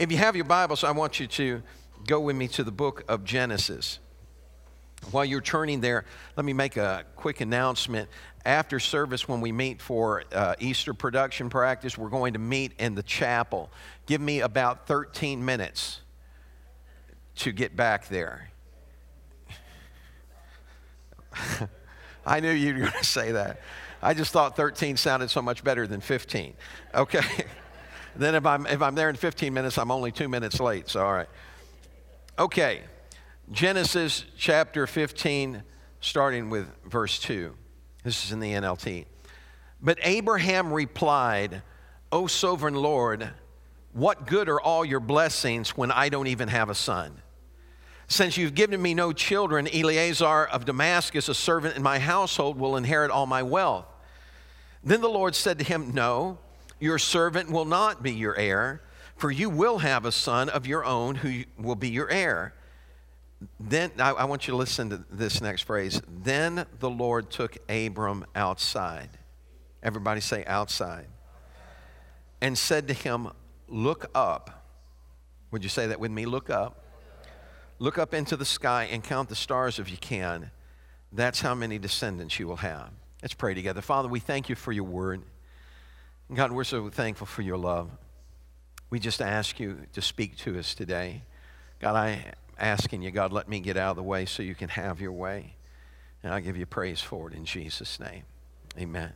If you have your Bibles, I want you to go with me to the book of Genesis. While you're turning there, let me make a quick announcement. After service, when we meet for uh, Easter production practice, we're going to meet in the chapel. Give me about 13 minutes to get back there. I knew you were going to say that. I just thought 13 sounded so much better than 15. Okay. then if I'm, if I'm there in 15 minutes, I'm only two minutes late. So, all right. Okay. Genesis chapter 15, starting with verse 2. This is in the NLT. But Abraham replied, O sovereign Lord, what good are all your blessings when I don't even have a son? Since you've given me no children, Eliezer of Damascus, a servant in my household, will inherit all my wealth. Then the Lord said to him, No, your servant will not be your heir, for you will have a son of your own who will be your heir. Then I, I want you to listen to this next phrase. Then the Lord took Abram outside. Everybody say outside. And said to him, Look up. Would you say that with me? Look up. Look up into the sky and count the stars if you can. That's how many descendants you will have. Let's pray together. Father, we thank you for your word. God, we're so thankful for your love. We just ask you to speak to us today. God, I'm asking you, God, let me get out of the way so you can have your way. And I give you praise for it in Jesus' name. Amen.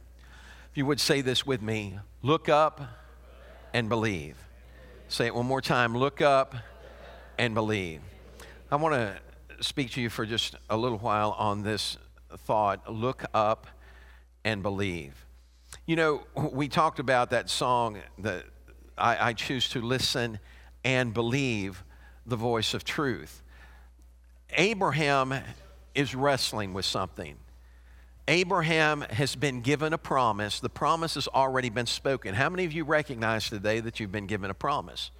If you would say this with me look up and believe. Say it one more time look up and believe. I want to speak to you for just a little while on this thought look up and believe. You know, we talked about that song that I, I choose to listen and believe the voice of truth. Abraham is wrestling with something. Abraham has been given a promise. The promise has already been spoken. How many of you recognize today that you've been given a promise?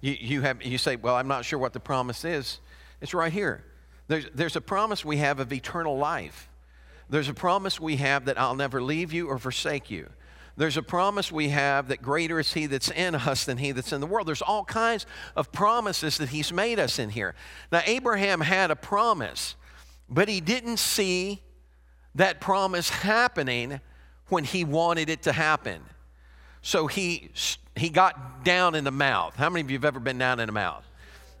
You, you, have, you say, Well, I'm not sure what the promise is. It's right here. There's, there's a promise we have of eternal life. There's a promise we have that I'll never leave you or forsake you. There's a promise we have that greater is He that's in us than He that's in the world. There's all kinds of promises that He's made us in here. Now, Abraham had a promise, but he didn't see that promise happening when he wanted it to happen. So he, he got down in the mouth. How many of you have ever been down in the mouth?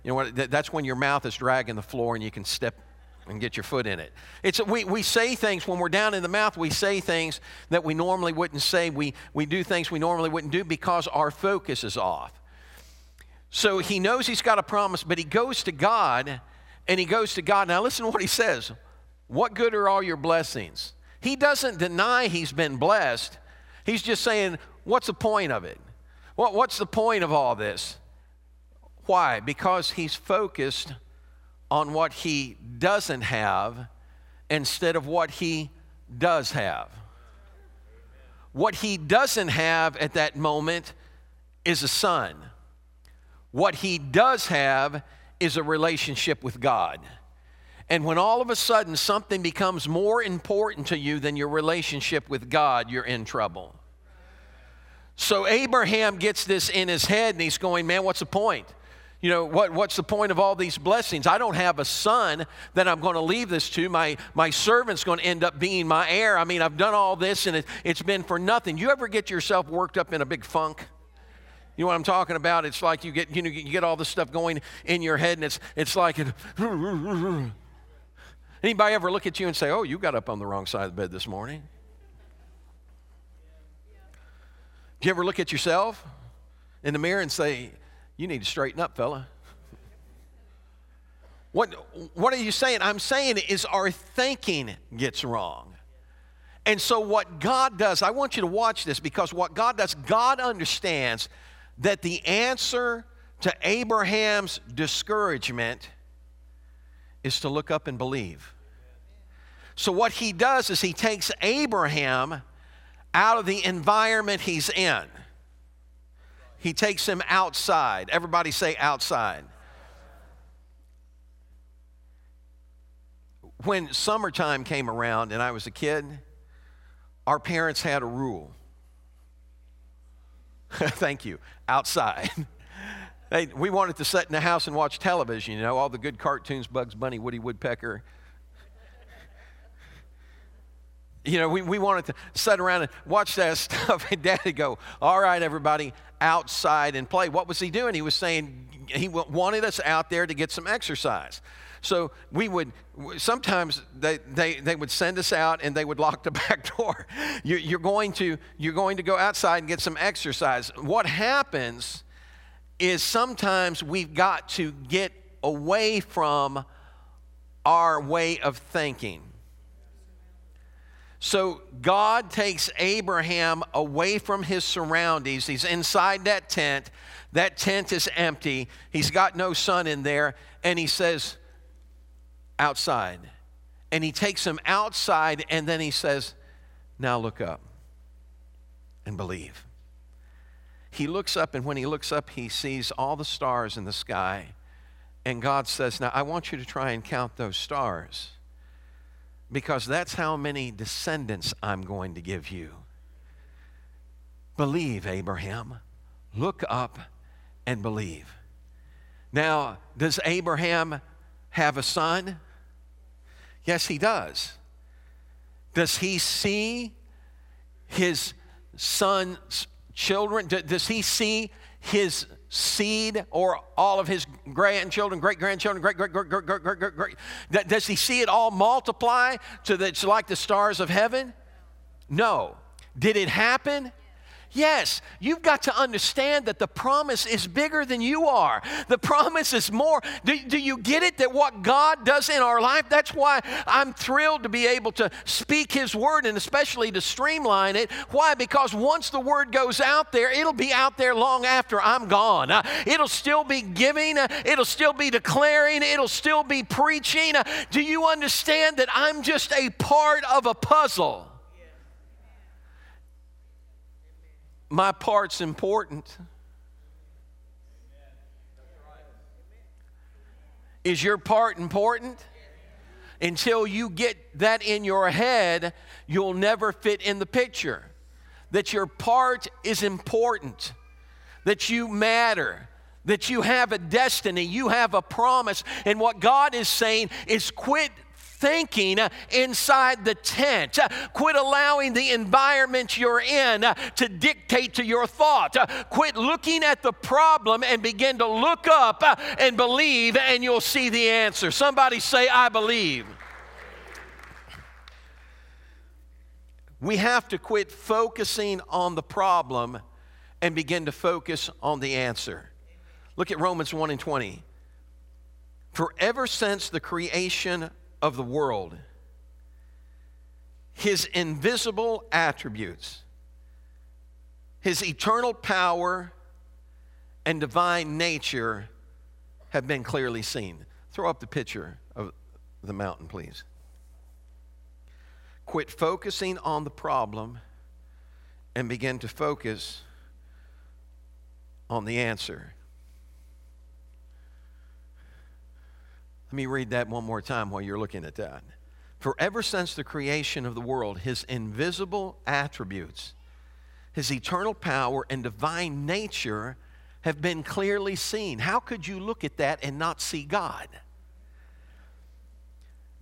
You know what? That's when your mouth is dragging the floor and you can step and get your foot in it. It's, we, we say things when we're down in the mouth, we say things that we normally wouldn't say. We, we do things we normally wouldn't do because our focus is off. So he knows he's got a promise, but he goes to God and he goes to God. Now, listen to what he says What good are all your blessings? He doesn't deny he's been blessed. He's just saying, What's the point of it? What, what's the point of all this? Why? Because he's focused on what he doesn't have instead of what he does have. What he doesn't have at that moment is a son. What he does have is a relationship with God. And when all of a sudden something becomes more important to you than your relationship with God, you're in trouble. So Abraham gets this in his head and he's going, Man, what's the point? You know, what, what's the point of all these blessings? I don't have a son that I'm going to leave this to. My, my servant's going to end up being my heir. I mean, I've done all this and it, it's been for nothing. You ever get yourself worked up in a big funk? You know what I'm talking about? It's like you get, you know, you get all this stuff going in your head and it's, it's like, anybody ever look at you and say, oh, you got up on the wrong side of the bed this morning? Do you ever look at yourself in the mirror and say, you need to straighten up, fella. What, what are you saying? I'm saying is our thinking gets wrong. And so, what God does, I want you to watch this because what God does, God understands that the answer to Abraham's discouragement is to look up and believe. So, what he does is he takes Abraham out of the environment he's in. He takes him outside. Everybody say outside. When summertime came around and I was a kid, our parents had a rule. Thank you. Outside. Hey, we wanted to sit in the house and watch television, you know, all the good cartoons, Bugs Bunny, Woody Woodpecker. You know, we, we wanted to sit around and watch that stuff, and Daddy go, All right, everybody, outside and play. What was he doing? He was saying he wanted us out there to get some exercise. So we would, sometimes they, they, they would send us out and they would lock the back door. You're, you're, going to, you're going to go outside and get some exercise. What happens is sometimes we've got to get away from our way of thinking. So God takes Abraham away from his surroundings. He's inside that tent. That tent is empty. He's got no son in there. And he says, outside. And he takes him outside and then he says, Now look up and believe. He looks up, and when he looks up, he sees all the stars in the sky. And God says, Now I want you to try and count those stars because that's how many descendants I'm going to give you. Believe, Abraham. Look up and believe. Now, does Abraham have a son? Yes, he does. Does he see his son's children? Does he see his seed or all of his grandchildren, great grandchildren, great, great, great, great, great, great, great, great? Does he see it all multiply to that it's like the stars of heaven? No. Did it happen? Yes, you've got to understand that the promise is bigger than you are. The promise is more. Do, do, you get it that what God does in our life? That's why I'm thrilled to be able to speak His word and especially to streamline it. Why? Because once the word goes out there, it'll be out there long after I'm gone. Uh, it'll still be giving, uh, it'll still be declaring, it'll still be preaching. Uh, do you understand that I'm just a part of a puzzle? My part's important. Is your part important? Until you get that in your head, you'll never fit in the picture. That your part is important, that you matter, that you have a destiny, you have a promise. And what God is saying is quit thinking uh, inside the tent. Uh, quit allowing the environment you're in uh, to dictate to your thought. Quit looking at the problem and begin to look up and believe, and you'll see the answer. Somebody say, I believe. We have to quit focusing on the problem and begin to focus on the answer. Look at Romans 1 and 20. For ever since the creation of the world, his invisible attributes, his eternal power and divine nature have been clearly seen. Throw up the picture of the mountain, please. Quit focusing on the problem and begin to focus on the answer. Let me read that one more time while you're looking at that. For ever since the creation of the world, his invisible attributes, his eternal power, and divine nature have been clearly seen. How could you look at that and not see God?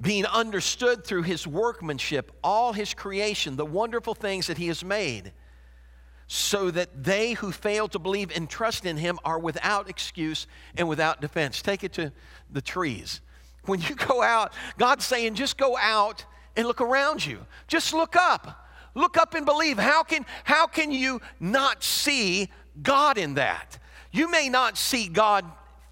Being understood through his workmanship, all his creation, the wonderful things that he has made, so that they who fail to believe and trust in him are without excuse and without defense. Take it to the trees. When you go out, God's saying, just go out and look around you. Just look up. Look up and believe. How can, how can you not see God in that? You may not see God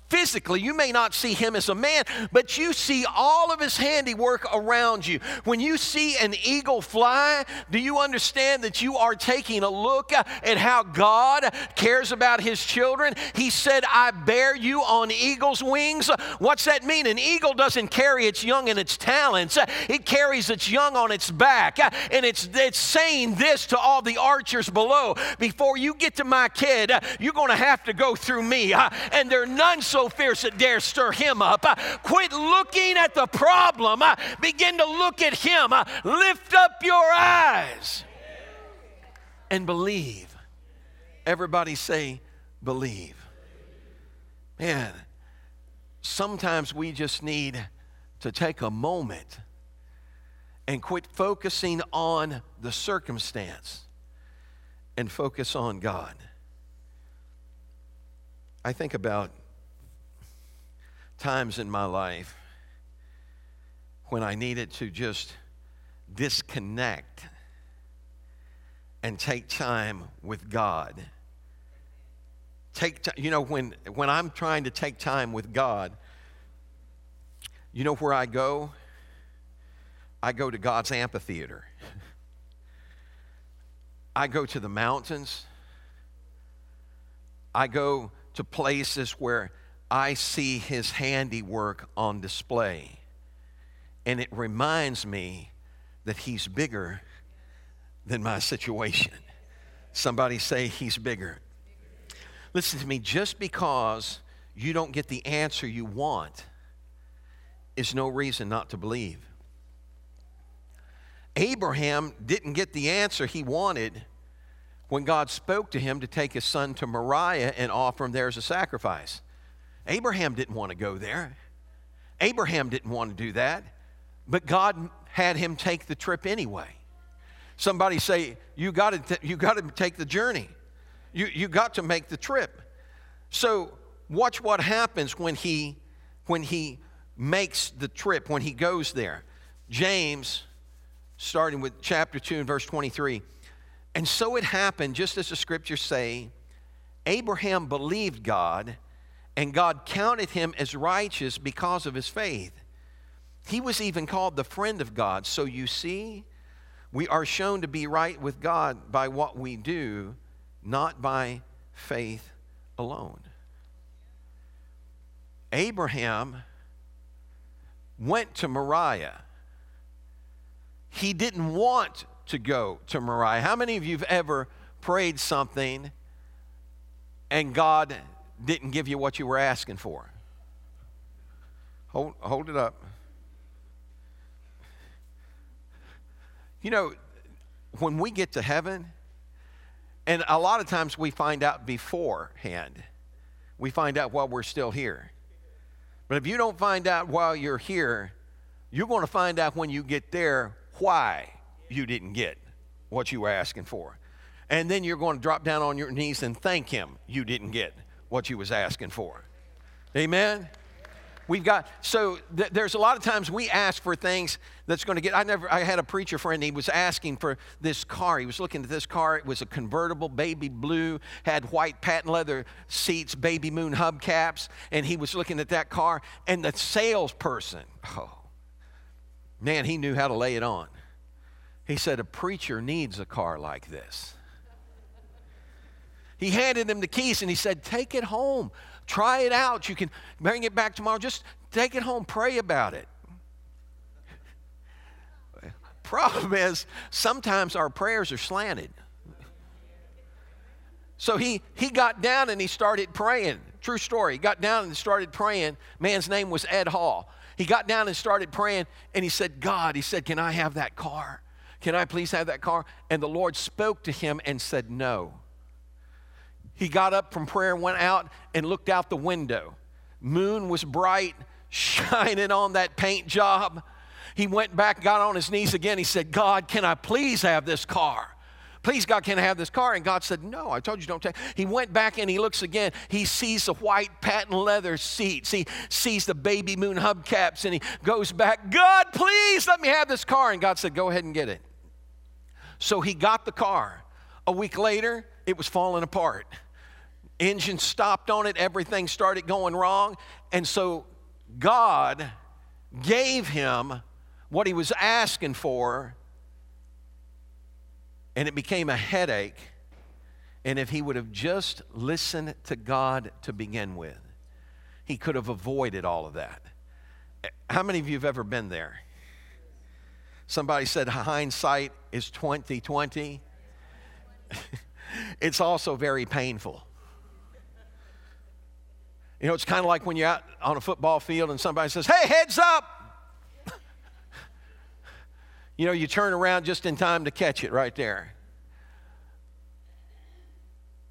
physically. You may not see him as a man, but you see all of his handiwork around you. When you see an eagle fly, do you understand that you are taking a look at how God cares about his children? He said, I bear you on eagle's wings. What's that mean? An eagle doesn't carry its young in its talons, it carries its young on its back. And it's, it's saying this to all the archers below before you get to my kid, you're going to have to go through me. And there are none so so fierce it dare stir him up. Uh, quit looking at the problem. Uh, begin to look at him. Uh, lift up your eyes and believe. Everybody say, believe. Man, sometimes we just need to take a moment and quit focusing on the circumstance and focus on God. I think about times in my life when I needed to just disconnect and take time with God. Take t- you know when when I'm trying to take time with God, you know where I go? I go to God's amphitheater. I go to the mountains. I go to places where I see his handiwork on display. And it reminds me that he's bigger than my situation. Somebody say he's bigger. Listen to me, just because you don't get the answer you want is no reason not to believe. Abraham didn't get the answer he wanted when God spoke to him to take his son to Moriah and offer him there as a sacrifice. Abraham didn't want to go there. Abraham didn't want to do that, but God had him take the trip anyway. Somebody say, You got to, you got to take the journey. You, you got to make the trip. So, watch what happens when he, when he makes the trip, when he goes there. James, starting with chapter 2 and verse 23. And so it happened, just as the scriptures say, Abraham believed God, and God counted him as righteous because of his faith. He was even called the friend of God. So you see, we are shown to be right with God by what we do, not by faith alone. Abraham went to Moriah. He didn't want to go to Moriah. How many of you have ever prayed something and God didn't give you what you were asking for? Hold, hold it up. You know, when we get to heaven, and a lot of times we find out beforehand, we find out while we're still here. But if you don't find out while you're here, you're going to find out when you get there why you didn't get what you were asking for. And then you're going to drop down on your knees and thank him you didn't get what you was asking for. Amen. We've got, so th- there's a lot of times we ask for things that's going to get. I never, I had a preacher friend, he was asking for this car. He was looking at this car. It was a convertible, baby blue, had white patent leather seats, baby moon hubcaps, and he was looking at that car. And the salesperson, oh, man, he knew how to lay it on. He said, A preacher needs a car like this. He handed him the keys and he said, Take it home. Try it out. You can bring it back tomorrow. Just take it home. Pray about it. Problem is, sometimes our prayers are slanted. So he, he got down and he started praying. True story. He got down and started praying. Man's name was Ed Hall. He got down and started praying and he said, God, he said, Can I have that car? Can I please have that car? And the Lord spoke to him and said, No. He got up from prayer and went out and looked out the window. Moon was bright, shining on that paint job. He went back, got on his knees again. He said, God, can I please have this car? Please, God, can I have this car? And God said, No, I told you don't take. He went back and he looks again. He sees the white patent leather seats. He sees the baby moon hubcaps and he goes back, God, please let me have this car. And God said, Go ahead and get it. So he got the car. A week later, it was falling apart. Engine stopped on it, everything started going wrong. And so God gave him what he was asking for, and it became a headache. And if he would have just listened to God to begin with, he could have avoided all of that. How many of you have ever been there? Somebody said hindsight is 2020. it's also very painful. You know, it's kind of like when you're out on a football field and somebody says, Hey, heads up! you know, you turn around just in time to catch it right there.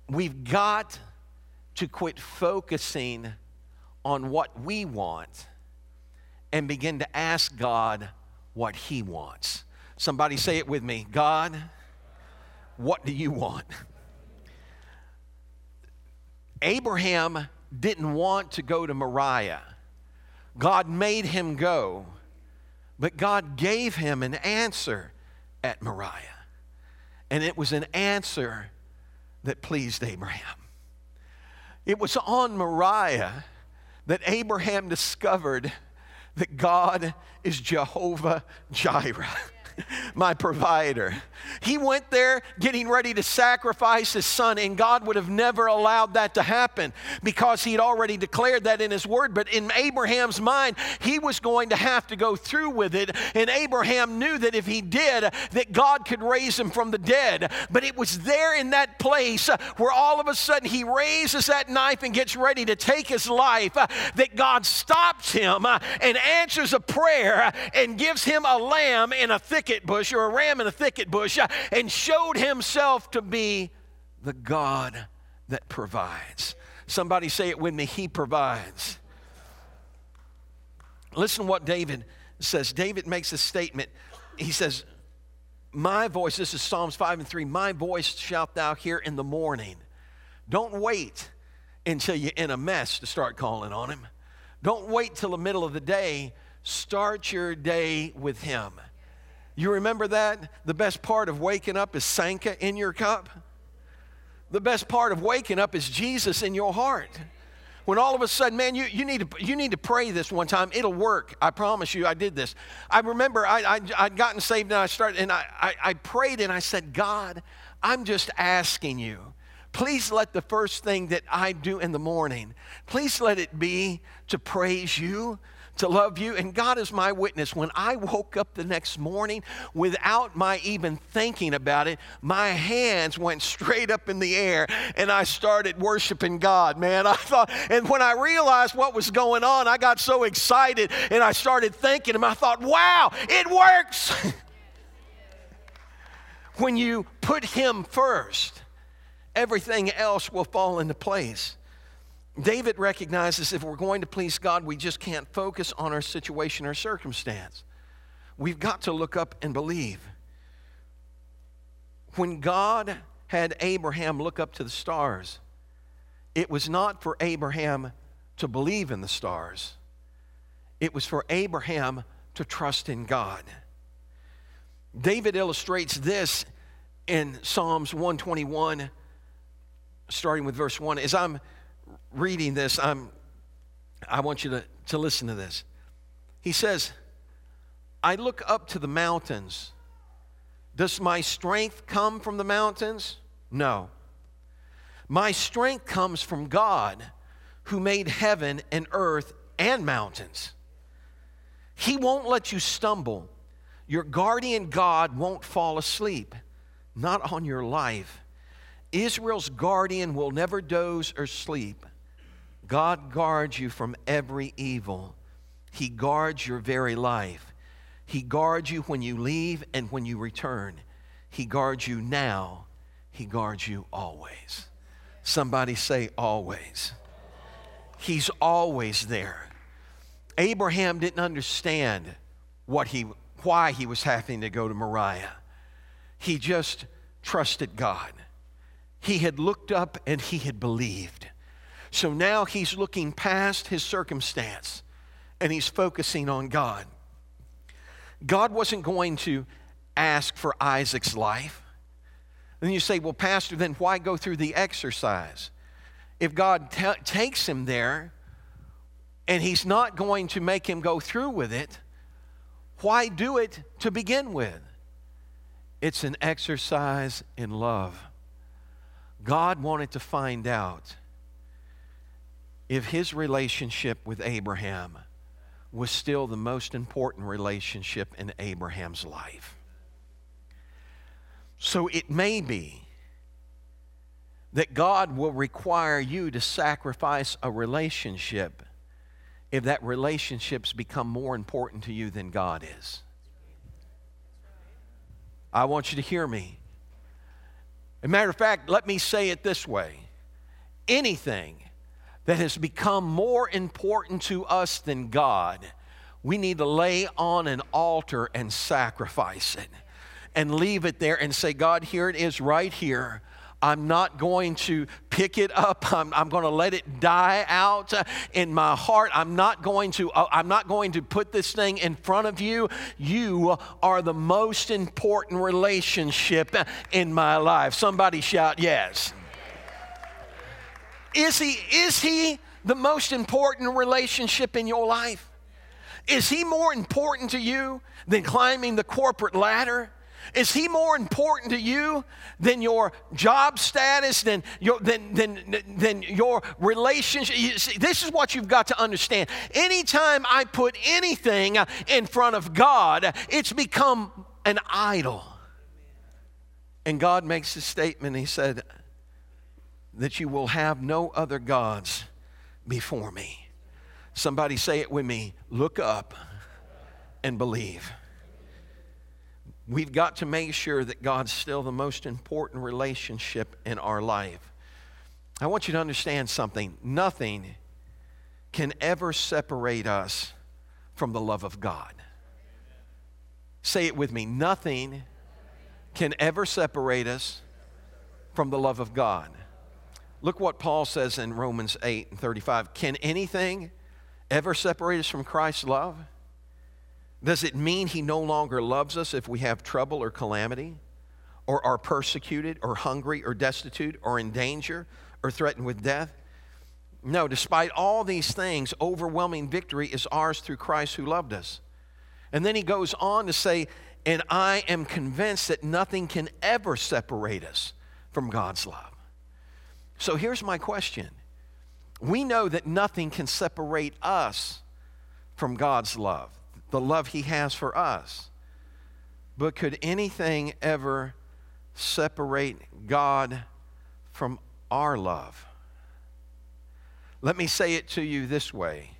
We've got to quit focusing on what we want and begin to ask God what He wants. Somebody say it with me God, what do you want? Abraham didn't want to go to Moriah. God made him go, but God gave him an answer at Moriah. And it was an answer that pleased Abraham. It was on Moriah that Abraham discovered that God is Jehovah Jireh. my provider. He went there getting ready to sacrifice his son, and God would have never allowed that to happen because he had already declared that in his word. But in Abraham's mind, he was going to have to go through with it. And Abraham knew that if he did, that God could raise him from the dead. But it was there in that place where all of a sudden he raises that knife and gets ready to take his life that God stops him and answers a prayer and gives him a lamb in a thick thicket bush or a ram in a thicket bush uh, and showed himself to be the God that provides. Somebody say it with me He provides. Listen what David says. David makes a statement. He says, My voice, this is Psalms 5 and 3, my voice shalt thou hear in the morning. Don't wait until you're in a mess to start calling on him. Don't wait till the middle of the day. Start your day with him. You remember that? The best part of waking up is Sanka in your cup. The best part of waking up is Jesus in your heart. When all of a sudden, man, you, you, need to, you need to pray this one time. It'll work. I promise you, I did this. I remember I, I, I'd gotten saved and I started, and I, I, I prayed and I said, God, I'm just asking you please let the first thing that I do in the morning, please let it be to praise you, to love you. And God is my witness. When I woke up the next morning without my even thinking about it, my hands went straight up in the air and I started worshiping God, man. I thought, and when I realized what was going on, I got so excited and I started thinking, and I thought, wow, it works. when you put Him first, everything else will fall into place. David recognizes if we're going to please God, we just can't focus on our situation or circumstance. We've got to look up and believe. When God had Abraham look up to the stars, it was not for Abraham to believe in the stars, it was for Abraham to trust in God. David illustrates this in Psalms 121, starting with verse 1. As I'm reading this, I'm, I want you to, to listen to this. He says, I look up to the mountains. Does my strength come from the mountains? No. My strength comes from God who made heaven and earth and mountains. He won't let you stumble. Your guardian God won't fall asleep, not on your life. Israel's guardian will never doze or sleep. God guards you from every evil. He guards your very life. He guards you when you leave and when you return. He guards you now. He guards you always. Somebody say, always. He's always there. Abraham didn't understand what he, why he was having to go to Moriah. He just trusted God. He had looked up and he had believed. So now he's looking past his circumstance and he's focusing on God. God wasn't going to ask for Isaac's life. And you say, well, Pastor, then why go through the exercise? If God t- takes him there and he's not going to make him go through with it, why do it to begin with? It's an exercise in love. God wanted to find out if his relationship with Abraham was still the most important relationship in Abraham's life. So it may be that God will require you to sacrifice a relationship if that relationship's become more important to you than God is. I want you to hear me. As a matter of fact, let me say it this way anything that has become more important to us than God, we need to lay on an altar and sacrifice it and leave it there and say, God, here it is right here. I'm not going to pick it up. I'm, I'm going to let it die out in my heart. I'm not going to. Uh, I'm not going to put this thing in front of you. You are the most important relationship in my life. Somebody shout yes. Is he? Is he the most important relationship in your life? Is he more important to you than climbing the corporate ladder? Is he more important to you than your job status, than your, than, than, than your relationship? You see, this is what you've got to understand. Anytime I put anything in front of God, it's become an idol. And God makes a statement. He said, That you will have no other gods before me. Somebody say it with me look up and believe. We've got to make sure that God's still the most important relationship in our life. I want you to understand something. Nothing can ever separate us from the love of God. Say it with me. Nothing can ever separate us from the love of God. Look what Paul says in Romans 8 and 35. Can anything ever separate us from Christ's love? Does it mean he no longer loves us if we have trouble or calamity, or are persecuted, or hungry, or destitute, or in danger, or threatened with death? No, despite all these things, overwhelming victory is ours through Christ who loved us. And then he goes on to say, And I am convinced that nothing can ever separate us from God's love. So here's my question We know that nothing can separate us from God's love the love He has for us. But could anything ever separate God from our love? Let me say it to you this way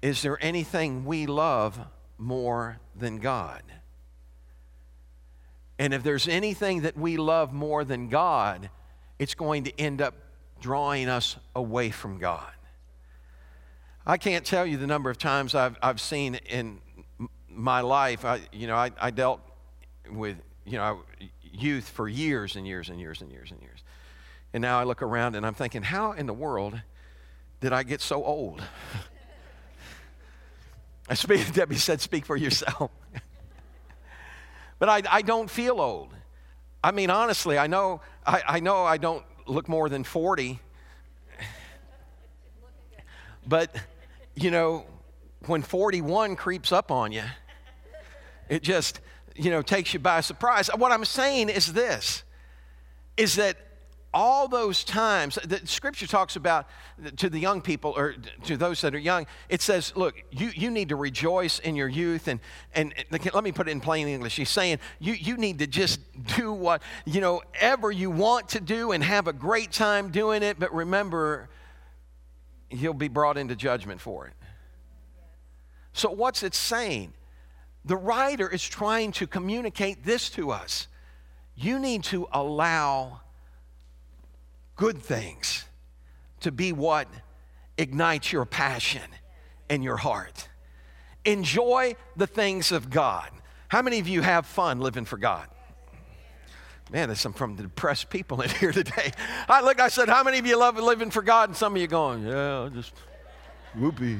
Is there anything we love more than God? And if there's anything that we love more than God, it's going to end up drawing us away from God. I can't tell you the number of times I've, I've seen in my life, I, you know, I, I dealt with, you know, youth for years and years and years and years and years. And now I look around and I'm thinking, how in the world did I get so old? I speak, Debbie said, speak for yourself. but I, I don't feel old. I mean, honestly, I know I, I know I don't look more than 40. But you know, when 41 creeps up on you, it just, you know, takes you by surprise. What I'm saying is this is that all those times the scripture talks about to the young people or to those that are young it says look you, you need to rejoice in your youth and, and let me put it in plain english he's saying you, you need to just do what you know ever you want to do and have a great time doing it but remember you'll be brought into judgment for it. So, what's it saying? The writer is trying to communicate this to us. You need to allow good things to be what ignites your passion in your heart. Enjoy the things of God. How many of you have fun living for God? Man, there's some from the depressed people in here today. I look, I said, How many of you love living for God? And some of you going, Yeah, just whoopee.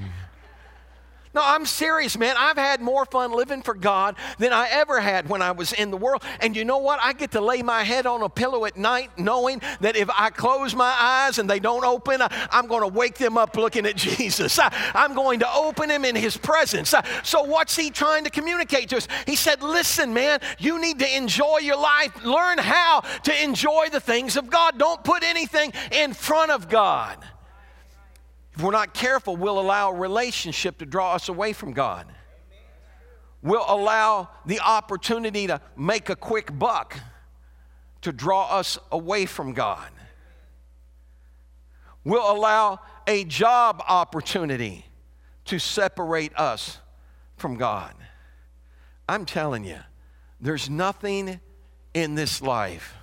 No, I'm serious, man. I've had more fun living for God than I ever had when I was in the world. And you know what? I get to lay my head on a pillow at night knowing that if I close my eyes and they don't open, I'm going to wake them up looking at Jesus. I'm going to open them in His presence. So, what's He trying to communicate to us? He said, Listen, man, you need to enjoy your life. Learn how to enjoy the things of God. Don't put anything in front of God. If we're not careful, we'll allow a relationship to draw us away from God. We'll allow the opportunity to make a quick buck to draw us away from God. We'll allow a job opportunity to separate us from God. I'm telling you, there's nothing in this life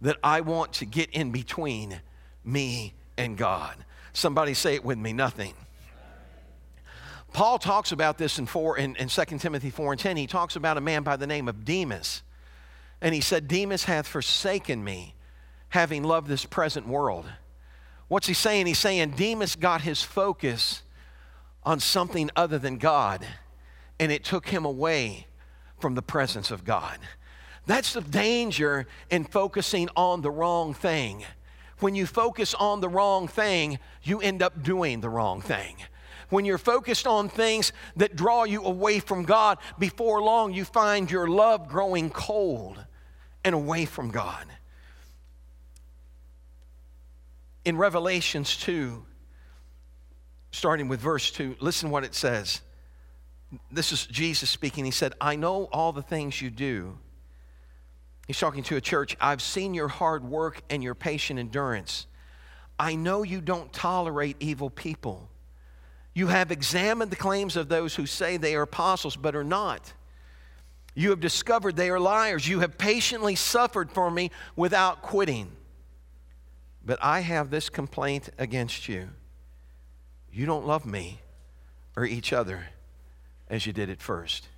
that I want to get in between me and God. Somebody say it with me nothing. Paul talks about this in, four, in, in 2 Timothy 4 and 10. He talks about a man by the name of Demas. And he said, Demas hath forsaken me, having loved this present world. What's he saying? He's saying Demas got his focus on something other than God, and it took him away from the presence of God. That's the danger in focusing on the wrong thing. When you focus on the wrong thing, you end up doing the wrong thing. When you're focused on things that draw you away from God, before long you find your love growing cold and away from God. In Revelations 2, starting with verse 2, listen what it says. This is Jesus speaking. He said, I know all the things you do He's talking to a church. I've seen your hard work and your patient endurance. I know you don't tolerate evil people. You have examined the claims of those who say they are apostles but are not. You have discovered they are liars. You have patiently suffered for me without quitting. But I have this complaint against you you don't love me or each other as you did at first.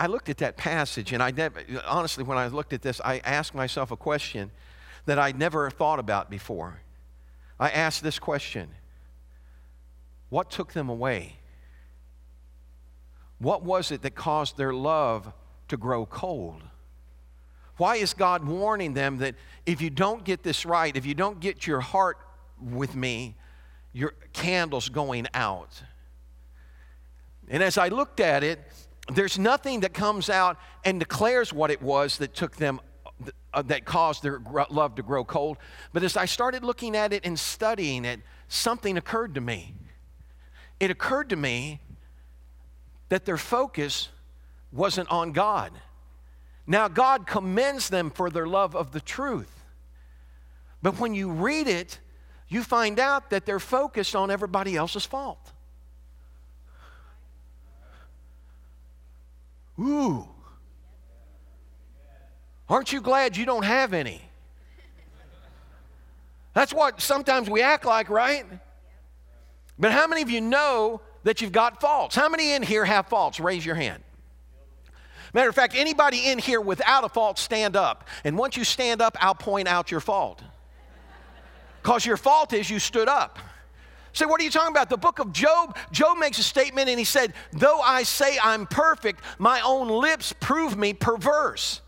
I looked at that passage, and I never, honestly, when I looked at this, I asked myself a question that I'd never thought about before. I asked this question What took them away? What was it that caused their love to grow cold? Why is God warning them that if you don't get this right, if you don't get your heart with me, your candle's going out? And as I looked at it, there's nothing that comes out and declares what it was that took them uh, that caused their love to grow cold. But as i started looking at it and studying it something occurred to me. It occurred to me that their focus wasn't on god. Now god commends them for their love of the truth. But when you read it you find out that they're focused on everybody else's fault Ooh. Aren't you glad you don't have any? That's what sometimes we act like, right? But how many of you know that you've got faults? How many in here have faults? Raise your hand. Matter of fact, anybody in here without a fault, stand up. And once you stand up, I'll point out your fault. Because your fault is you stood up. Say, what are you talking about? The book of Job, Job makes a statement and he said, Though I say I'm perfect, my own lips prove me perverse.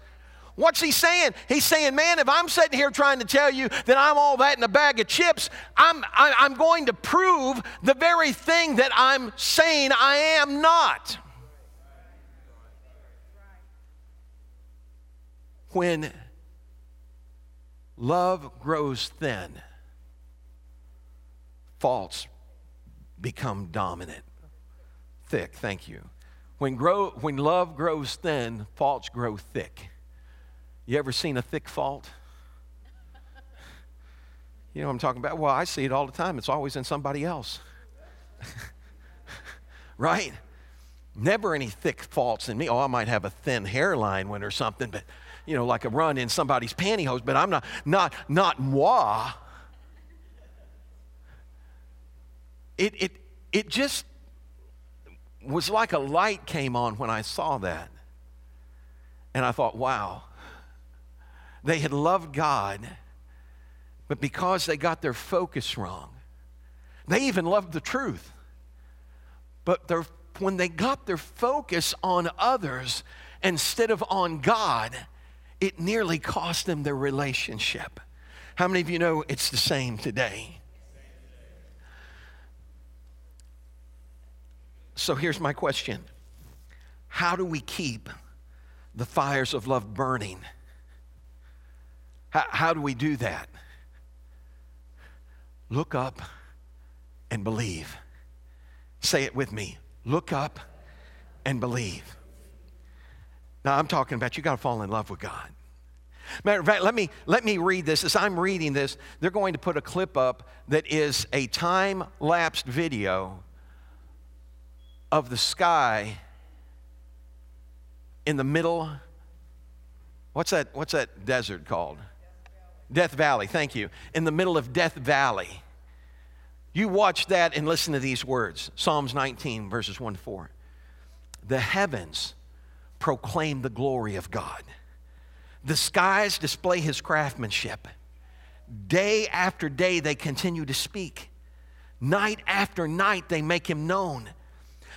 What's he saying? He's saying, man, if I'm sitting here trying to tell you that I'm all that in a bag of chips, I'm, I, am i am going to prove the very thing that I'm saying I am not. When love grows thin, faults become dominant. Thick, thank you. When, grow, when love grows thin, faults grow thick. You ever seen a thick fault? You know what I'm talking about? Well, I see it all the time. It's always in somebody else. right? Never any thick faults in me. Oh, I might have a thin hairline one or something, but you know, like a run in somebody's pantyhose, but I'm not not not moi. It, it, it just was like a light came on when I saw that. And I thought, wow, they had loved God, but because they got their focus wrong, they even loved the truth. But when they got their focus on others instead of on God, it nearly cost them their relationship. How many of you know it's the same today? So here's my question How do we keep the fires of love burning? How, how do we do that? Look up and believe. Say it with me. Look up and believe. Now, I'm talking about you got to fall in love with God. Matter of fact, let me, let me read this. As I'm reading this, they're going to put a clip up that is a time lapsed video of the sky in the middle. What's that, what's that desert called? Death Valley, thank you. In the middle of Death Valley. You watch that and listen to these words Psalms 19, verses 1 to 4. The heavens proclaim the glory of God, the skies display his craftsmanship. Day after day, they continue to speak. Night after night, they make him known.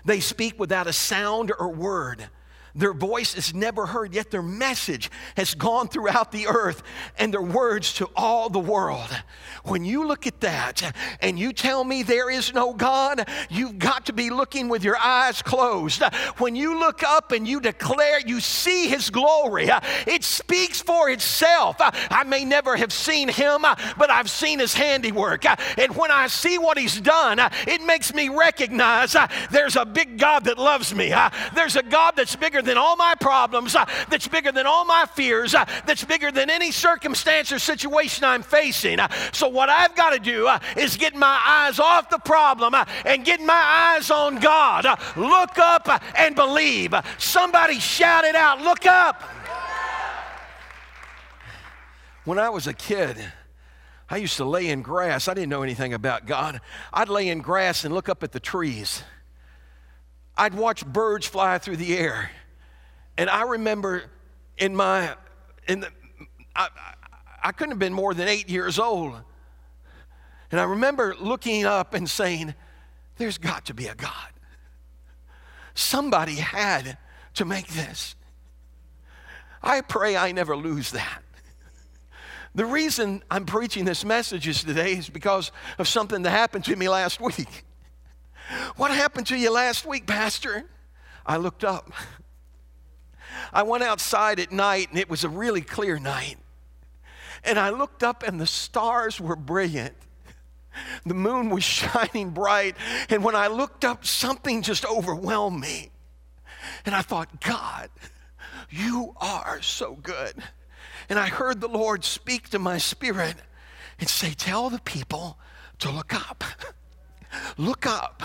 They speak without a sound or word. Their voice is never heard, yet their message has gone throughout the earth and their words to all the world. When you look at that and you tell me there is no God, you've got to be looking with your eyes closed. When you look up and you declare you see His glory, it speaks for itself. I may never have seen Him, but I've seen His handiwork. And when I see what He's done, it makes me recognize there's a big God that loves me. There's a God that's bigger than all my problems, uh, that's bigger than all my fears, uh, that's bigger than any circumstance or situation I'm facing. Uh, so, what I've got to do uh, is get my eyes off the problem uh, and get my eyes on God. Uh, look up and believe. Somebody shout it out look up. When I was a kid, I used to lay in grass. I didn't know anything about God. I'd lay in grass and look up at the trees. I'd watch birds fly through the air. And I remember in my, in the, I, I couldn't have been more than eight years old. And I remember looking up and saying, There's got to be a God. Somebody had to make this. I pray I never lose that. The reason I'm preaching this message is today is because of something that happened to me last week. What happened to you last week, Pastor? I looked up. I went outside at night and it was a really clear night. And I looked up and the stars were brilliant. The moon was shining bright. And when I looked up, something just overwhelmed me. And I thought, God, you are so good. And I heard the Lord speak to my spirit and say, Tell the people to look up. Look up.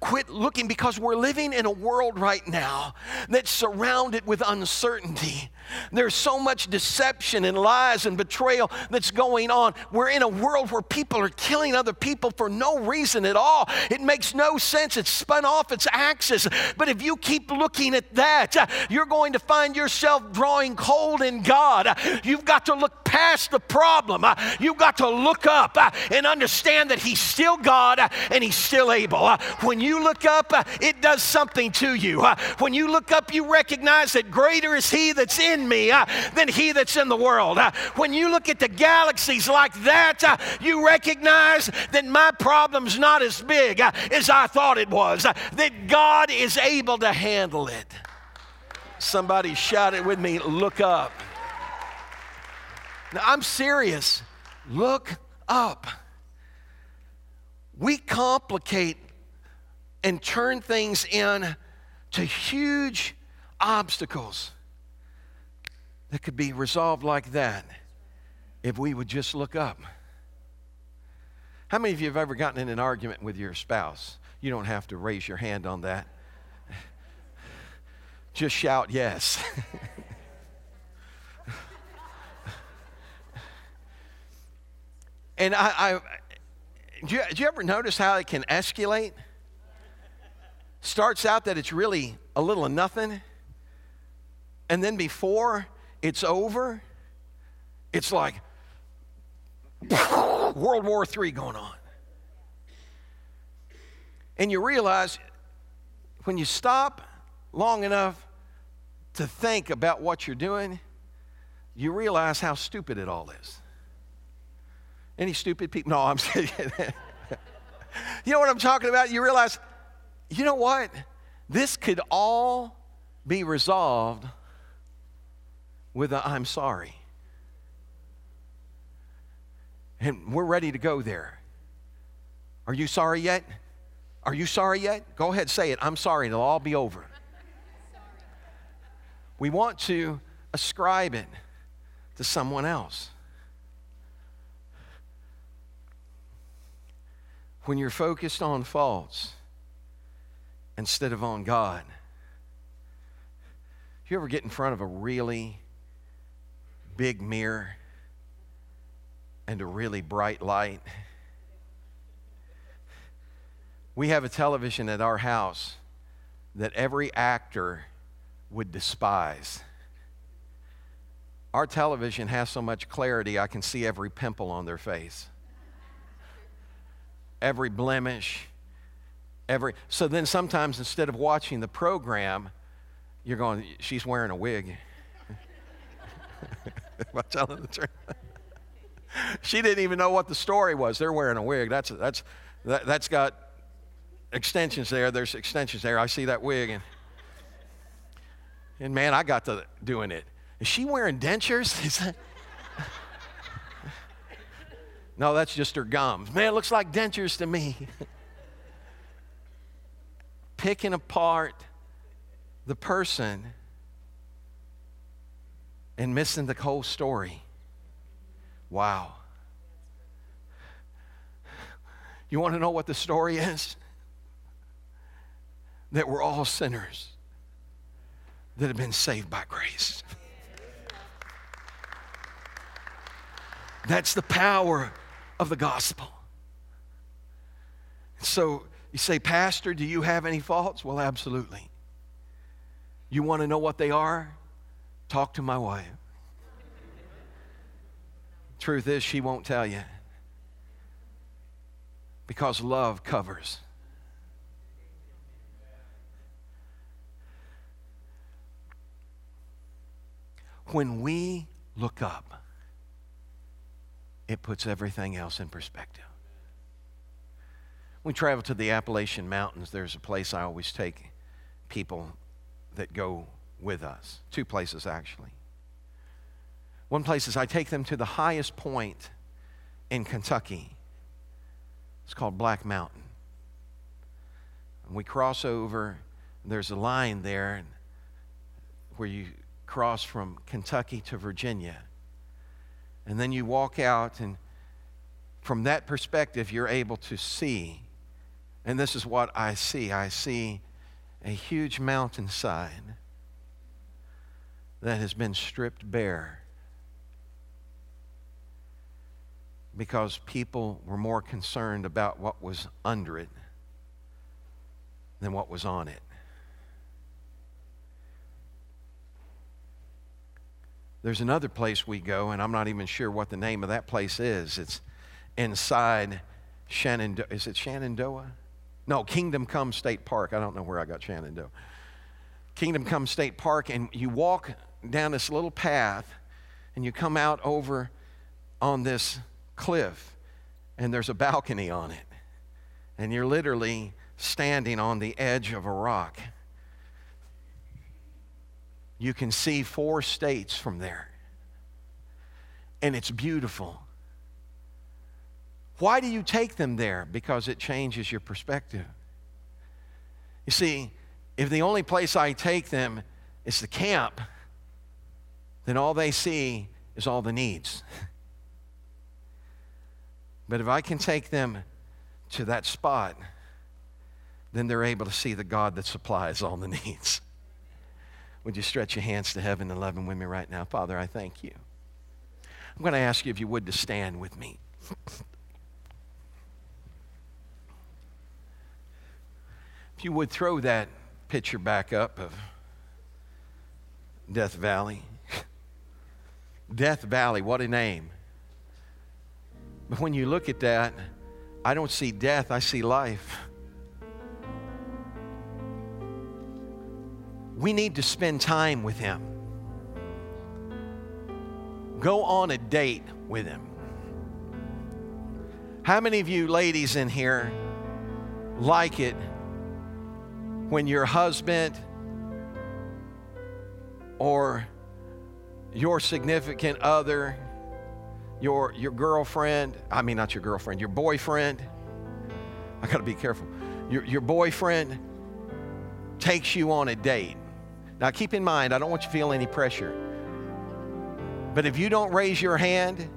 Quit looking because we're living in a world right now that's surrounded with uncertainty. There's so much deception and lies and betrayal that's going on. We're in a world where people are killing other people for no reason at all. It makes no sense. It's spun off its axis. But if you keep looking at that, you're going to find yourself drawing cold in God. You've got to look past the problem. You've got to look up and understand that He's still God and He's still able. When you look up, it does something to you. When you look up, you recognize that greater is He that's in me uh, than he that's in the world. Uh, when you look at the galaxies like that, uh, you recognize that my problem's not as big uh, as I thought it was, uh, that God is able to handle it. Somebody shout it with me look up. Now, I'm serious. Look up. We complicate and turn things in to huge obstacles that could be resolved like that if we would just look up. How many of you have ever gotten in an argument with your spouse? You don't have to raise your hand on that. Just shout yes. and I, I do, you, do you ever notice how it can escalate? Starts out that it's really a little of nothing, and then before it's over, it's like World War III going on. And you realize when you stop long enough to think about what you're doing, you realize how stupid it all is. Any stupid people? No, I'm saying. you know what I'm talking about? You realize, you know what? This could all be resolved with a I'm sorry. And we're ready to go there. Are you sorry yet? Are you sorry yet? Go ahead, say it. I'm sorry. It'll all be over. We want to ascribe it to someone else. When you're focused on faults instead of on God, you ever get in front of a really big mirror and a really bright light. We have a television at our house that every actor would despise. Our television has so much clarity, I can see every pimple on their face, every blemish, every. So then sometimes instead of watching the program, you're going, she's wearing a wig. Am I telling the truth? she didn't even know what the story was. They're wearing a wig. That's, that's, that, that's got extensions there. There's extensions there. I see that wig. And, and man, I got to doing it. Is she wearing dentures? Is that... no, that's just her gums. Man, it looks like dentures to me. Picking apart the person and missing the whole story. Wow. You want to know what the story is? That we're all sinners that have been saved by grace. That's the power of the gospel. So you say, Pastor, do you have any faults? Well, absolutely. You want to know what they are? Talk to my wife. Truth is, she won't tell you. Because love covers. When we look up, it puts everything else in perspective. We travel to the Appalachian Mountains, there's a place I always take people that go with us. Two places, actually. One place is I take them to the highest point in Kentucky. It's called Black Mountain. And we cross over, there's a line there where you cross from Kentucky to Virginia. And then you walk out, and from that perspective, you're able to see. And this is what I see I see a huge mountainside that has been stripped bare because people were more concerned about what was under it than what was on it. There's another place we go, and I'm not even sure what the name of that place is. It's inside Shenandoah. Is it Shenandoah? No, Kingdom Come State Park. I don't know where I got Shenandoah. Kingdom Come State Park, and you walk down this little path, and you come out over on this cliff, and there's a balcony on it. And you're literally standing on the edge of a rock you can see four states from there. And it's beautiful. Why do you take them there? Because it changes your perspective. You see, if the only place I take them is the camp, then all they see is all the needs. But if I can take them to that spot, then they're able to see the God that supplies all the needs. Would you stretch your hands to heaven and love with me right now? Father, I thank you. I'm going to ask you, if you would, to stand with me. If you would throw that picture back up of Death Valley. Death Valley, what a name. But when you look at that, I don't see death, I see life. we need to spend time with Him. Go on a date with Him. How many of you ladies in here like it when your husband or your significant other, your, your girlfriend, I mean, not your girlfriend, your boyfriend, I gotta be careful, your, your boyfriend takes you on a date now, keep in mind, I don't want you to feel any pressure. But if you don't raise your hand,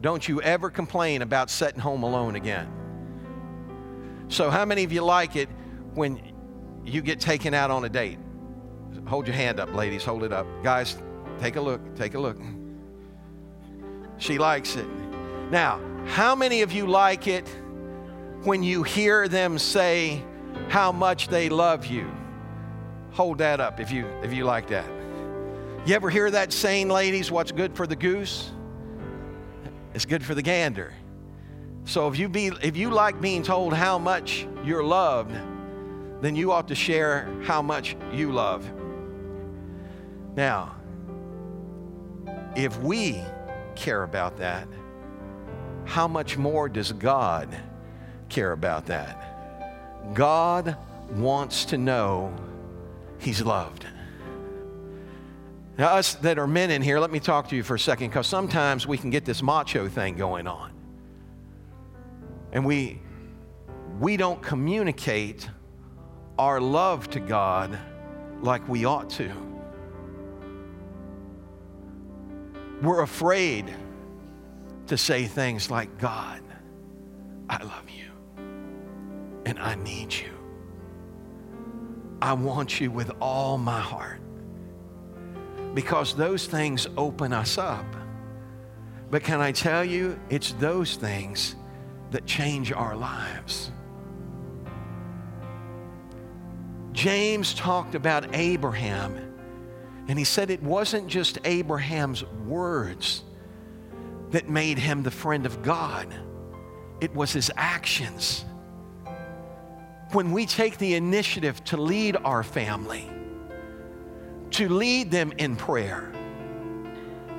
don't you ever complain about sitting home alone again. So, how many of you like it when you get taken out on a date? Hold your hand up, ladies. Hold it up. Guys, take a look. Take a look. She likes it. Now, how many of you like it when you hear them say how much they love you? Hold that up if you if you like that. You ever hear that saying, ladies, what's good for the goose? It's good for the gander. So if you be if you like being told how much you're loved, then you ought to share how much you love. Now, if we care about that, how much more does God care about that? God wants to know He's loved. Now, us that are men in here, let me talk to you for a second because sometimes we can get this macho thing going on. And we, we don't communicate our love to God like we ought to. We're afraid to say things like, God, I love you and I need you. I want you with all my heart. Because those things open us up. But can I tell you, it's those things that change our lives. James talked about Abraham, and he said it wasn't just Abraham's words that made him the friend of God, it was his actions. When we take the initiative to lead our family, to lead them in prayer,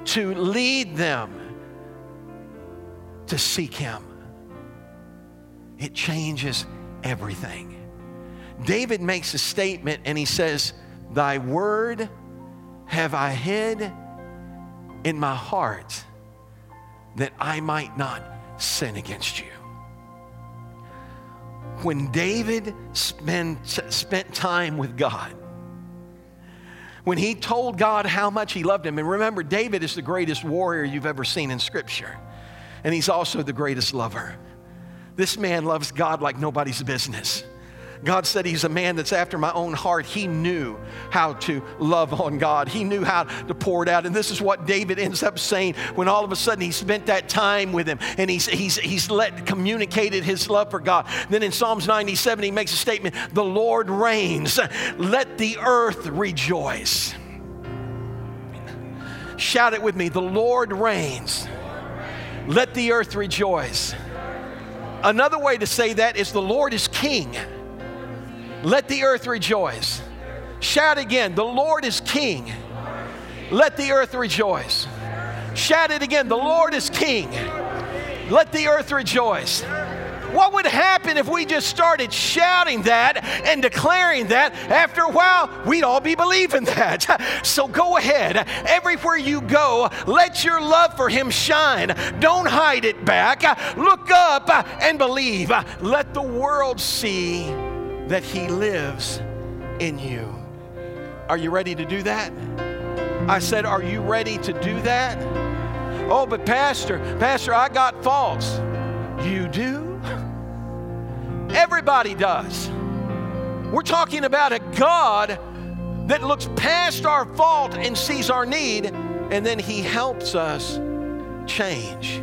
to lead them to seek Him, it changes everything. David makes a statement and he says, Thy word have I hid in my heart that I might not sin against you. When David spend, spent time with God, when he told God how much he loved him, and remember, David is the greatest warrior you've ever seen in Scripture, and he's also the greatest lover. This man loves God like nobody's business. God said he's a man that's after my own heart. He knew how to love on God, he knew how to pour it out. And this is what David ends up saying when all of a sudden he spent that time with him and he's, he's, he's let communicated his love for God. Then in Psalms 97, he makes a statement The Lord reigns, let the earth rejoice. Shout it with me The Lord reigns, let the earth rejoice. Another way to say that is the Lord is king. Let the earth rejoice. Shout again, the Lord is king. Let the earth rejoice. Shout it again, the Lord is king. Let the earth rejoice. What would happen if we just started shouting that and declaring that? After a while, we'd all be believing that. So go ahead. Everywhere you go, let your love for Him shine. Don't hide it back. Look up and believe. Let the world see that He lives in you. Are you ready to do that? I said, Are you ready to do that? Oh, but Pastor, Pastor, I got faults. You do? Everybody does. We're talking about a God that looks past our fault and sees our need, and then He helps us change.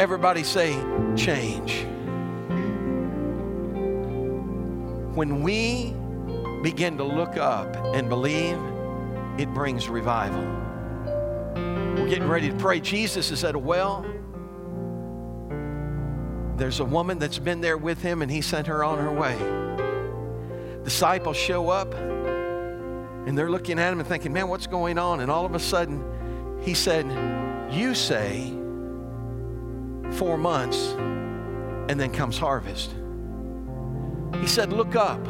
Everybody say, change. When we begin to look up and believe, it brings revival. We're getting ready to pray. Jesus is at a well. There's a woman that's been there with him, and he sent her on her way. Disciples show up, and they're looking at him and thinking, man, what's going on? And all of a sudden, he said, You say four months, and then comes harvest. He said, Look up.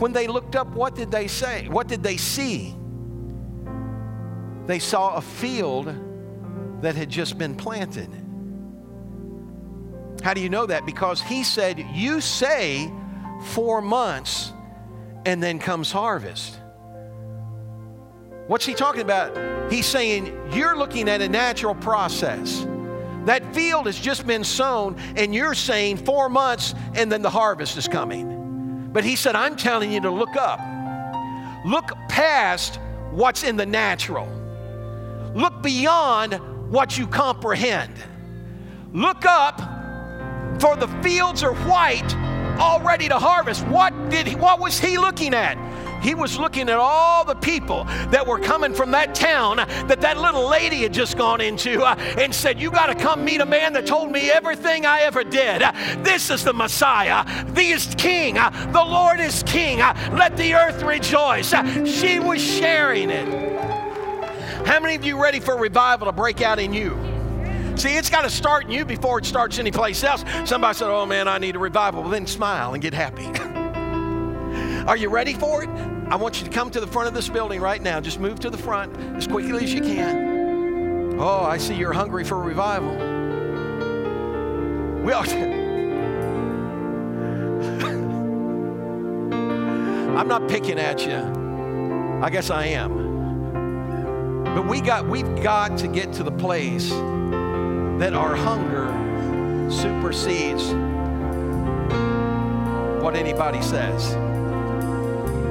When they looked up, what did they say? What did they see? They saw a field that had just been planted. How do you know that? Because he said, You say four months and then comes harvest. What's he talking about? He's saying, You're looking at a natural process. That field has just been sown, and you're saying four months and then the harvest is coming. But he said, I'm telling you to look up. Look past what's in the natural. Look beyond what you comprehend. Look up, for the fields are white, all ready to harvest. What did he, what was he looking at? He was looking at all the people that were coming from that town that that little lady had just gone into uh, and said, You got to come meet a man that told me everything I ever did. This is the Messiah. He is King. The Lord is King. Let the earth rejoice. She was sharing it. How many of you ready for revival to break out in you? See, it's got to start in you before it starts anyplace else. Somebody said, Oh man, I need a revival. Well, then smile and get happy. Are you ready for it? I want you to come to the front of this building right now. Just move to the front as quickly as you can. Oh, I see you're hungry for revival. We are. I'm not picking at you. I guess I am. But we got we've got to get to the place that our hunger supersedes what anybody says.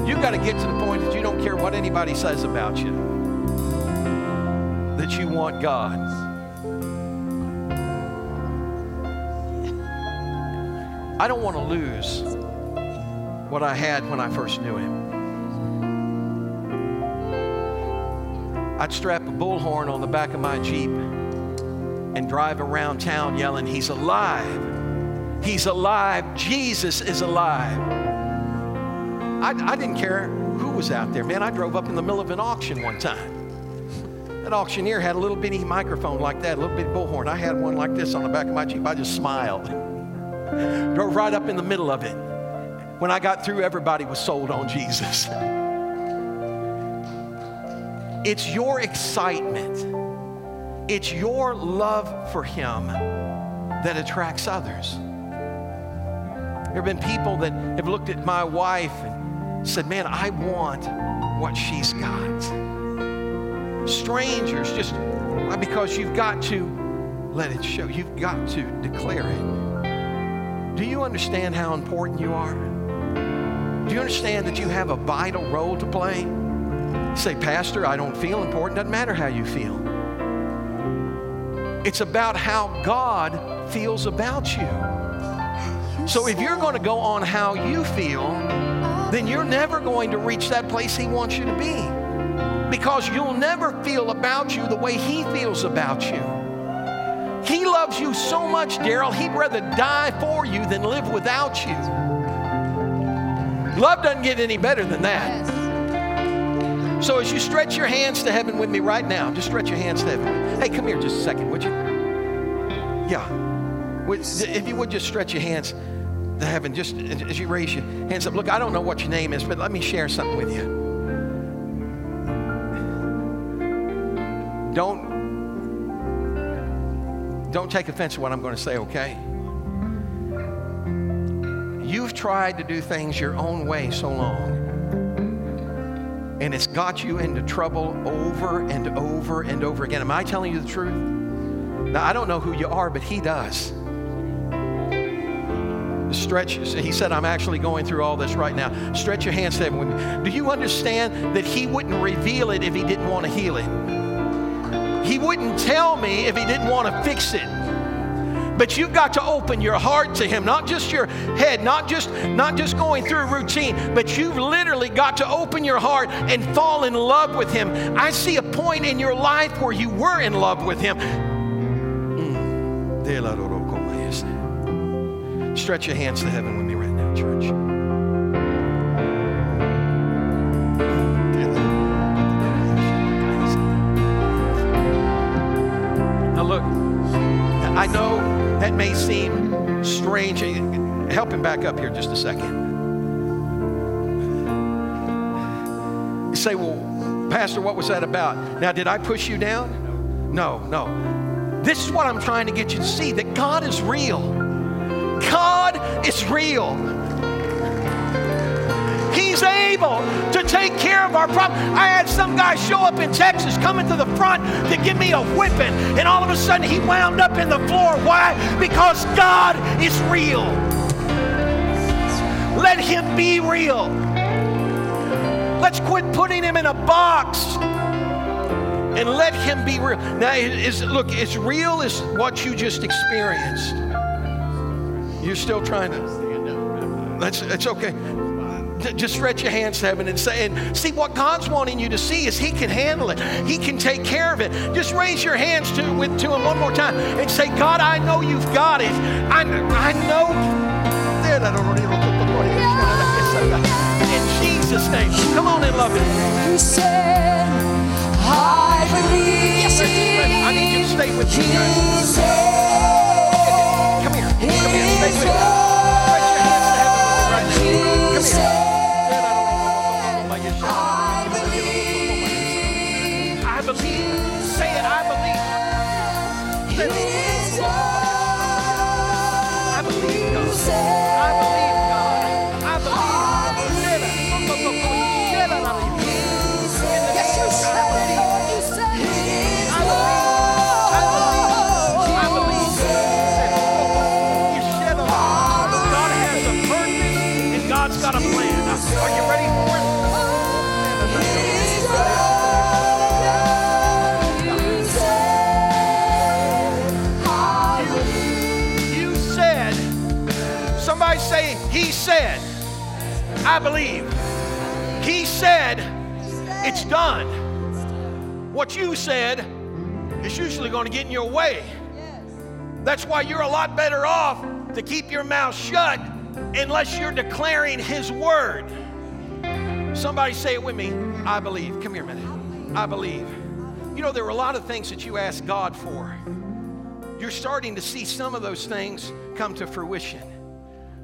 You've got to get to the point that you don't care what anybody says about you, that you want God. I don't want to lose what I had when I first knew Him. I'd strap a bullhorn on the back of my Jeep and drive around town yelling, He's alive. He's alive. Jesus is alive. I, I didn't care who was out there. Man, I drove up in the middle of an auction one time. That auctioneer had a little bitty microphone like that, a little bitty bullhorn. I had one like this on the back of my Jeep. I just smiled. Drove right up in the middle of it. When I got through, everybody was sold on Jesus. It's your excitement, it's your love for Him that attracts others. There have been people that have looked at my wife and said, Man, I want what she's got. Strangers, just because you've got to let it show, you've got to declare it. Do you understand how important you are? Do you understand that you have a vital role to play? say, Pastor, I don't feel important. Doesn't matter how you feel. It's about how God feels about you. So if you're going to go on how you feel, then you're never going to reach that place He wants you to be. Because you'll never feel about you the way He feels about you. He loves you so much, Daryl, He'd rather die for you than live without you. Love doesn't get any better than that. So as you stretch your hands to heaven with me right now, just stretch your hands to heaven. Hey, come here just a second, would you? Yeah. If you would just stretch your hands to heaven, just as you raise your hands up. Look, I don't know what your name is, but let me share something with you. Don't don't take offense to what I'm going to say, okay? You've tried to do things your own way so long, and it's got you into trouble over and over and over again. Am I telling you the truth? Now, I don't know who you are, but He does stretch. He said, I'm actually going through all this right now. Stretch your hands to heaven with me. Do you understand that He wouldn't reveal it if He didn't want to heal it? He wouldn't tell me if He didn't want to fix it. But you've got to open your heart to him, not just your head, not just not just going through a routine, but you've literally got to open your heart and fall in love with him. I see a point in your life where you were in love with him. Mm. Stretch your hands to heaven with me right now, church. Now, look, I know that may seem strange. Help him back up here just a second. You say, well, Pastor, what was that about? Now, did I push you down? No, no. This is what I'm trying to get you to see that God is real. God is real. He's able to take care of our problem. I had some guy show up in Texas coming to the front to give me a whipping, and all of a sudden he wound up in the floor. Why? Because God is real. Let him be real. Let's quit putting him in a box and let Him be real. Now, is look, it's real as what you just experienced. You're still trying to. That's it's okay. Just stretch your hands to heaven and say, and see what God's wanting you to see is He can handle it. He can take care of it. Just raise your hands to, with, to Him one more time and say, God, I know you've got it. I, I know. In Jesus' name. Come on and love Him. You said, I believe. Yes, I need you to stay with me. Guys. I believe. I believe. Say it. I believe. I believe. He said, it's done. What you said is usually going to get in your way. That's why you're a lot better off to keep your mouth shut unless you're declaring His word. Somebody say it with me. I believe. Come here a minute. I believe. You know, there are a lot of things that you ask God for. You're starting to see some of those things come to fruition.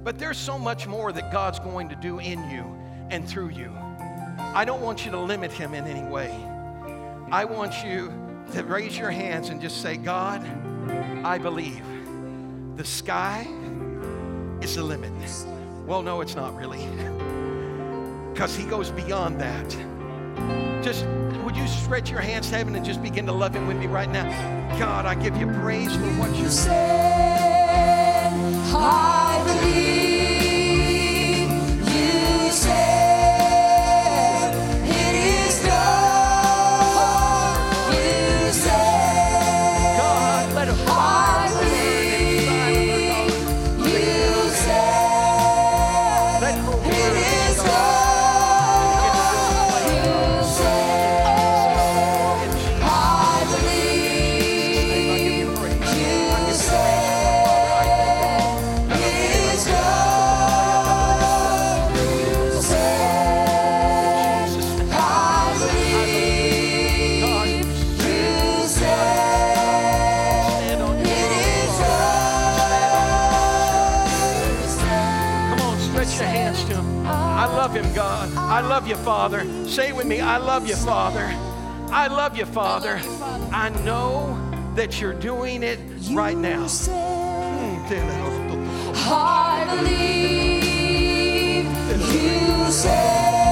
But there's so much more that God's going to do in you and through you. I don't want you to limit Him in any way. I want you to raise your hands and just say, God, I believe the sky is the limit. Well, no, it's not really. Because He goes beyond that. Just would you stretch your hands to heaven and just begin to love Him with me right now? God, I give you praise for what You said, I believe. Father. Say it with me. I love you, Father. I love you, Father. I know that you're doing it right now. Mm, I believe you said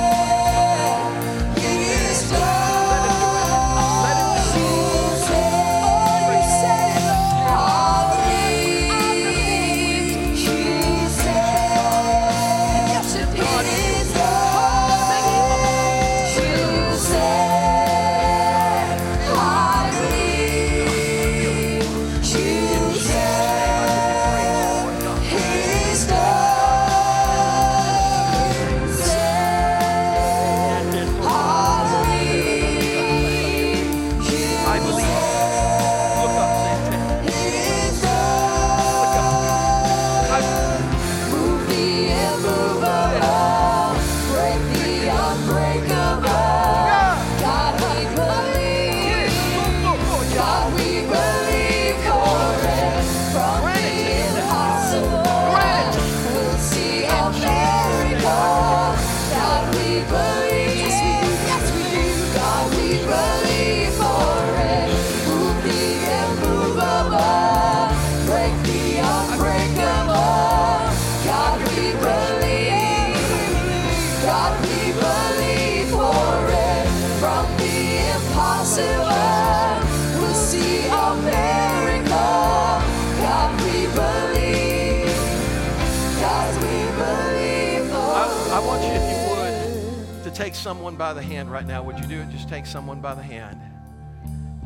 someone by the hand right now. Would you do it? Just take someone by the hand.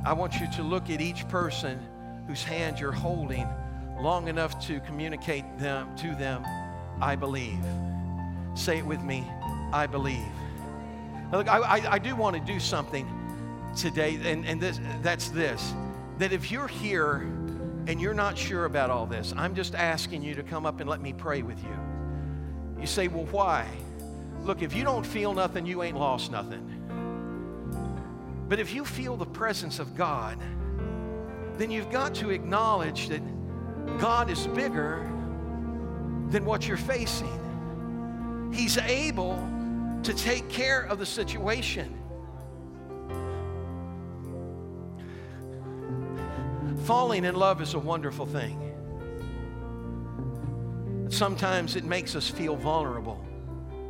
I want you to look at each person whose hand you're holding long enough to communicate them to them, I believe. Say it with me, I believe. Now, look, I, I, I do want to do something today, and, and this, that's this that if you're here and you're not sure about all this, I'm just asking you to come up and let me pray with you. You say, Well, why? Look, if you don't feel nothing, you ain't lost nothing. But if you feel the presence of God, then you've got to acknowledge that God is bigger than what you're facing. He's able to take care of the situation. Falling in love is a wonderful thing. Sometimes it makes us feel vulnerable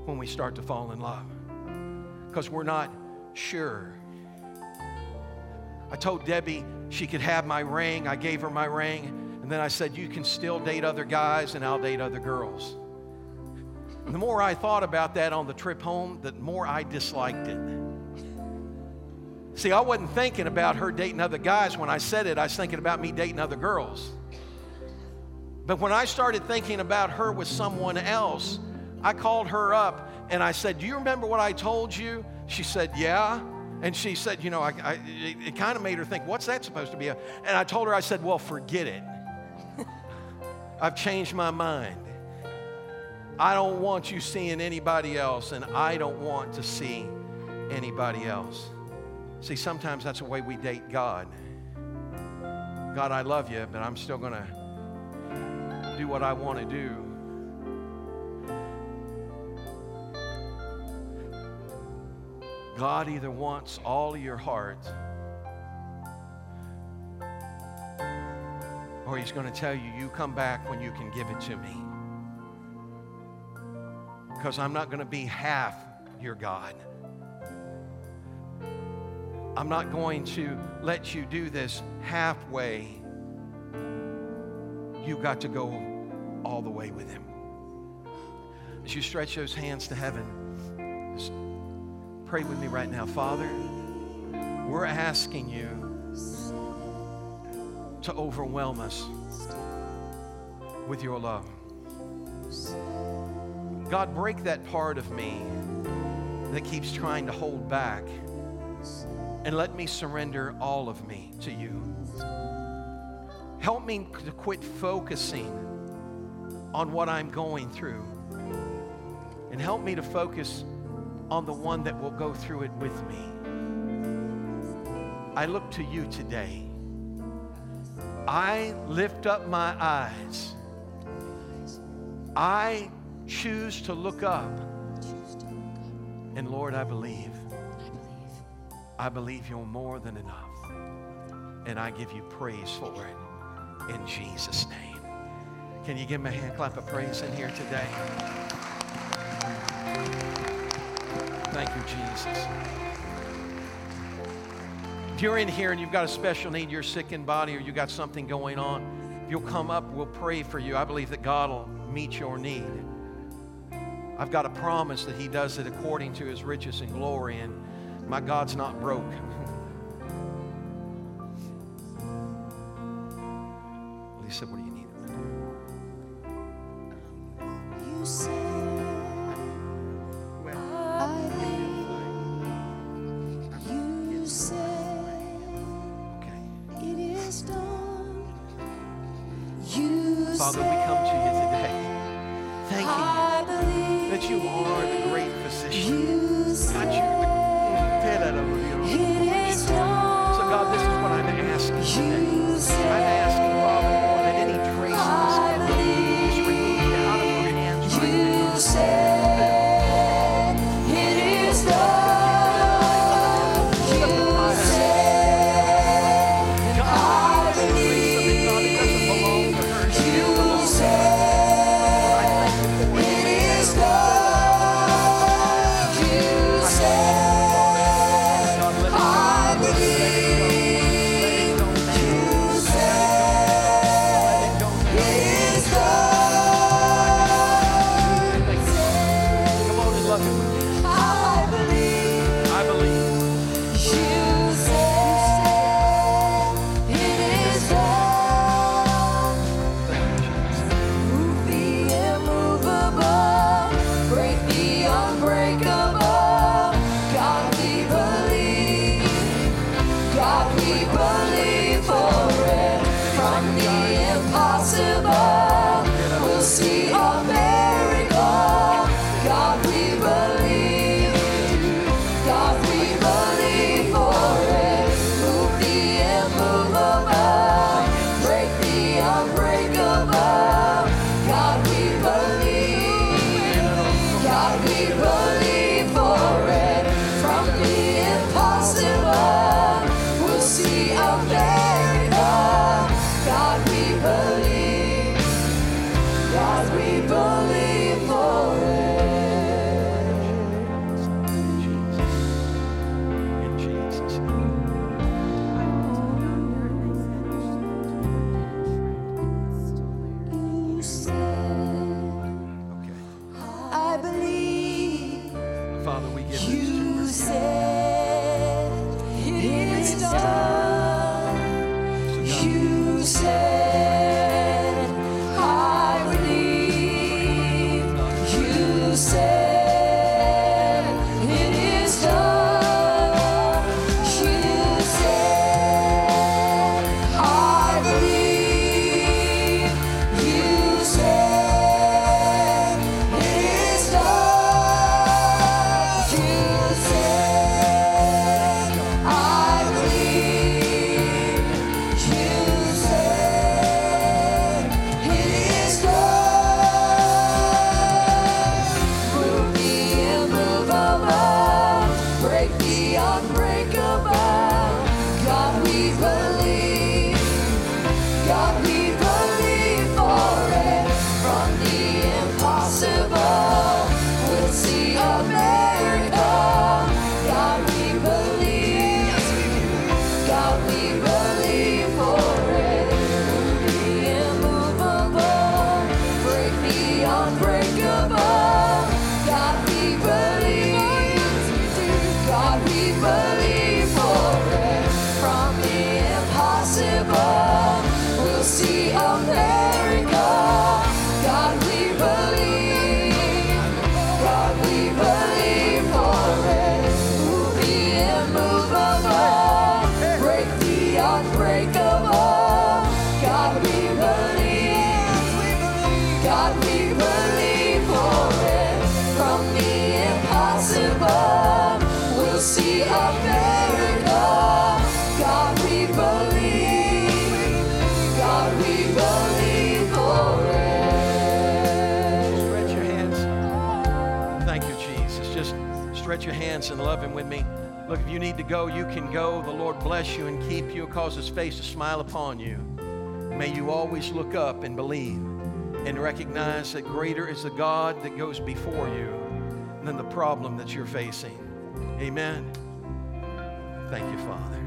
when we start to fall in love because we're not sure. I told Debbie she could have my ring. I gave her my ring. And then I said, You can still date other guys and I'll date other girls. And the more I thought about that on the trip home, the more I disliked it. See, I wasn't thinking about her dating other guys when I said it, I was thinking about me dating other girls. But when I started thinking about her with someone else, I called her up and I said, Do you remember what I told you? She said, Yeah. And she said, You know, I, I, it, it kind of made her think, What's that supposed to be? And I told her, I said, Well, forget it. I've changed my mind. I don't want you seeing anybody else, and I don't want to see anybody else. See, sometimes that's the way we date God. God, I love you, but I'm still going to do what I want to do. God either wants all of your heart or He's going to tell you, you come back when you can give it to me. Because I'm not going to be half your God. I'm not going to let you do this halfway. You got to go all the way with Him. As you stretch those hands to heaven, pray with me right now. Father, we're asking you to overwhelm us with your love. God, break that part of me that keeps trying to hold back and let me surrender all of me to you. Help me to quit focusing on what I'm going through and help me to focus on the one that will go through it with me. I look to you today. I lift up my eyes. I choose to look up. And Lord, I believe. I believe you're more than enough. And I give you praise for it in Jesus' name. Can you give me a hand clap of praise in here today? Thank you, Jesus. If you're in here and you've got a special need, you're sick in body or you got something going on, if you'll come up, we'll pray for you. I believe that God will meet your need. I've got a promise that He does it according to His riches and glory, and my God's not broke. Look, if you need to go, you can go. The Lord bless you and keep you and cause his face to smile upon you. May you always look up and believe and recognize that greater is the God that goes before you than the problem that you're facing. Amen. Thank you, Father.